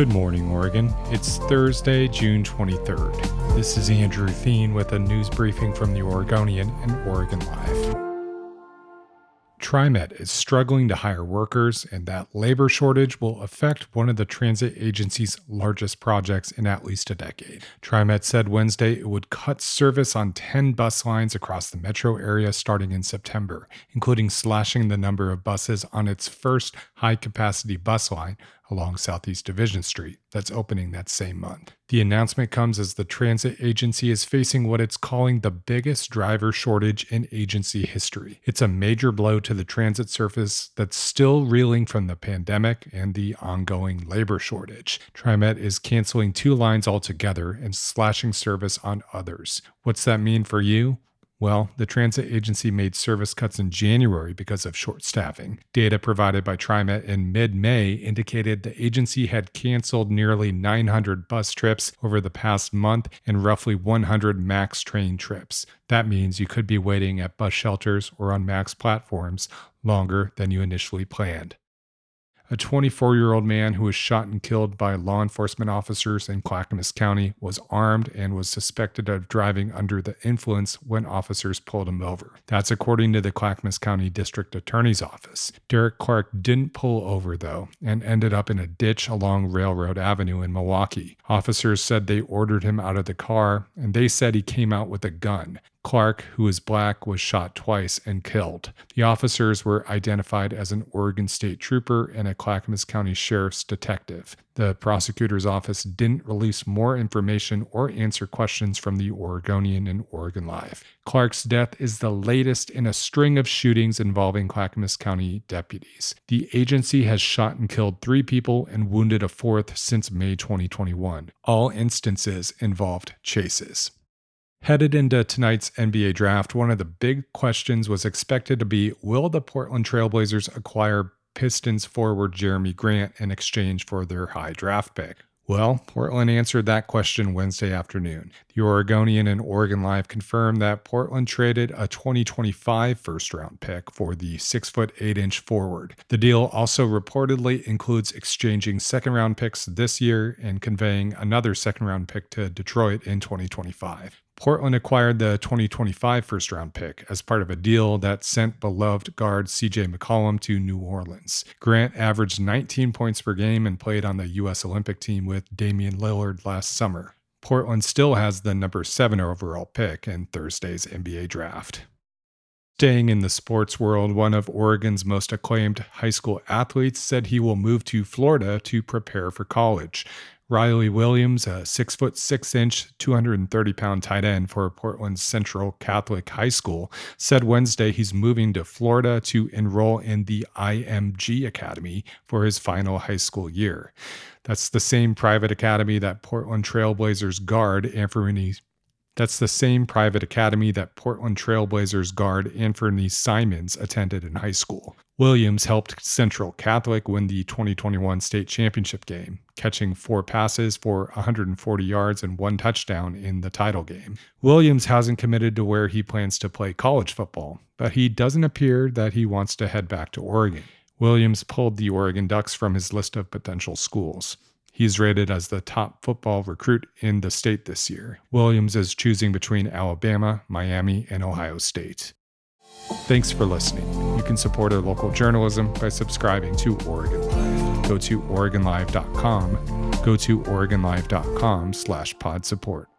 Good morning, Oregon. It's Thursday, June 23rd. This is Andrew Theen with a news briefing from the Oregonian and Oregon Live. TriMet is struggling to hire workers, and that labor shortage will affect one of the transit agency's largest projects in at least a decade. TriMet said Wednesday it would cut service on 10 bus lines across the metro area starting in September, including slashing the number of buses on its first high capacity bus line along Southeast Division Street that's opening that same month. The announcement comes as the transit agency is facing what it's calling the biggest driver shortage in agency history. It's a major blow to the transit service that's still reeling from the pandemic and the ongoing labor shortage. TriMet is canceling two lines altogether and slashing service on others. What's that mean for you? Well, the transit agency made service cuts in January because of short staffing. Data provided by TriMet in mid May indicated the agency had canceled nearly 900 bus trips over the past month and roughly 100 MAX train trips. That means you could be waiting at bus shelters or on MAX platforms longer than you initially planned. A 24 year old man who was shot and killed by law enforcement officers in Clackamas County was armed and was suspected of driving under the influence when officers pulled him over. That's according to the Clackamas County District Attorney's Office. Derek Clark didn't pull over, though, and ended up in a ditch along Railroad Avenue in Milwaukie. Officers said they ordered him out of the car, and they said he came out with a gun. Clark, who is black, was shot twice and killed. The officers were identified as an Oregon State Trooper and a Clackamas County Sheriff's detective. The prosecutor's office didn't release more information or answer questions from the Oregonian and Oregon Live. Clark's death is the latest in a string of shootings involving Clackamas County deputies. The agency has shot and killed three people and wounded a fourth since May 2021. All instances involved chases. Headed into tonight's NBA draft, one of the big questions was expected to be Will the Portland Trailblazers acquire Pistons forward Jerami Grant in exchange for their high draft pick? Well, Portland answered that question Wednesday afternoon. The Oregonian and Oregon Live confirmed that Portland traded a 2025 first round pick for the 6 foot 8 inch forward. The deal also reportedly includes exchanging second round picks this year and conveying another second round pick to Detroit in 2025. Portland acquired the 2025 first round pick as part of a deal that sent beloved guard CJ McCollum to New Orleans. Grant averaged 19 points per game and played on the U.S. Olympic team with Damian Lillard last summer. Portland still has the number 7 overall pick in Thursday's NBA draft. Staying in the sports world, one of Oregon's most acclaimed high school athletes said he will move to Florida to prepare for college. Riley Williams, a six foot six inch, 230 pound tight end for Portland Central Catholic High School, said Wednesday he's moving to Florida to enroll in the IMG Academy for his final high school year. That's the same private academy that Portland Trailblazers guard Anfernee that's the same private academy that Portland Trailblazers guard Anfernee Simons attended in high school. Williams helped Central Catholic win the 2021 state championship game, catching four passes for 140 yards and one touchdown in the title game. Williams hasn't committed to where he plans to play college football, but he doesn't appear that he wants to head back to Oregon. Williams pulled the Oregon Ducks from his list of potential schools. He's rated as the top football recruit in the state this year. Williams is choosing between Alabama, Miami, and Ohio State. Thanks for listening. You can support our local journalism by subscribing to Oregon Live. Go to OregonLive.com. Go to OregonLive.com slash pod support.